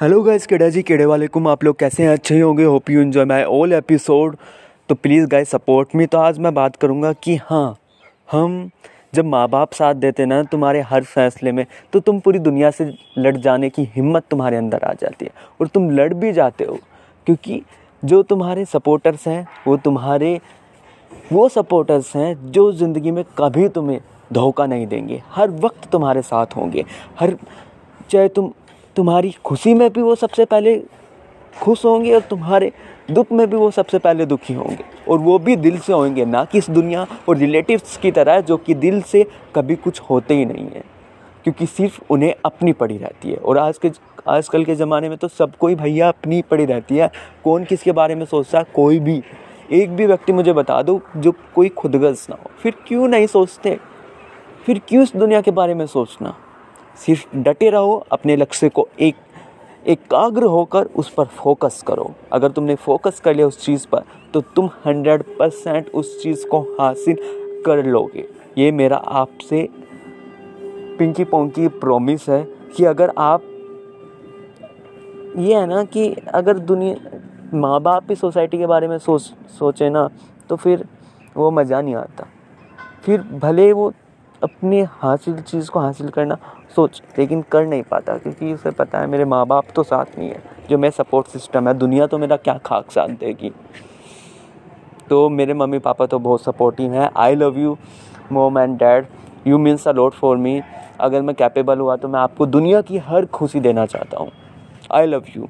Hello guys केड़ा जी केड़े वाले कुम आप लोग कैसे हैं? अच्छे होंगे. Hope you enjoy my all episode तो प्लीज़ गाइस सपोर्ट मी तो आज मैं बात करूँगा कि हाँ हम जब माँ बाप साथ देते ना, तुम्हारे हर फैसले में तो तुम पूरी दुनिया से लड़ जाने की हिम्मत तुम्हारे अंदर आ जाती है। और तुम लड़ भी जाते हो, क्योंकि जो तुम्हारे सपोर्टर्स हैं, वो तुम्हारे, वो सपोर्टर्स हैं जो ज़िंदगी में कभी तुम्हें धोखा नहीं देंगे। हर वक्त तुम्हारे साथ होंगे। हर, चाहे तुम तुम्हारी खुशी में भी वो सबसे पहले खुश होंगे और तुम्हारे दुख में भी वो सबसे पहले दुखी होंगे। और वो भी दिल से होंगे, ना कि इस दुनिया और रिलेटिव्स की तरह, जो कि दिल से कभी कुछ होते ही नहीं है। क्योंकि सिर्फ़ उन्हें अपनी पड़ी रहती है। और आज के, आजकल के ज़माने में तो सबको ही भैया अपनी पड़ी रहती है। कौन किसके बारे में सोचता है? कोई भी। एक भी व्यक्ति मुझे बता दो, जो कोई खुदगर्ज ना हो। फिर क्यों नहीं सोचते? फिर क्यों इस दुनिया के बारे में सोचना? सिर्फ़ डटे रहो, अपने लक्ष्य को एक, एकाग्र होकर उस पर फोकस करो। अगर तुमने फोकस कर लिया उस चीज़ पर तो तुम हंड्रेड परसेंट उस चीज़ को हासिल कर लोगे। ये मेरा आपसे पिंकी पोंकी प्रॉमिस है कि अगर आप, ये है ना कि अगर दुनिया माँ बाप भी सोसाइटी के बारे में सोच, सोचे ना तो फिर वो मज़ा नहीं आता। फिर भले वो अपनी हासिल, चीज़ को हासिल करना सोच, लेकिन कर नहीं पाता, क्योंकि उसे पता है मेरे माँ बाप तो साथ नहीं है जो मेरा सपोर्ट सिस्टम है, दुनिया तो मेरा क्या खाक साथ देगी। तो मेरे मम्मी पापा तो बहुत सपोर्टिव हैं। I love you mom and dad you means a lot for me अगर मैं कैपेबल हुआ तो मैं आपको दुनिया की हर खुशी देना चाहता हूँ। आई लव यू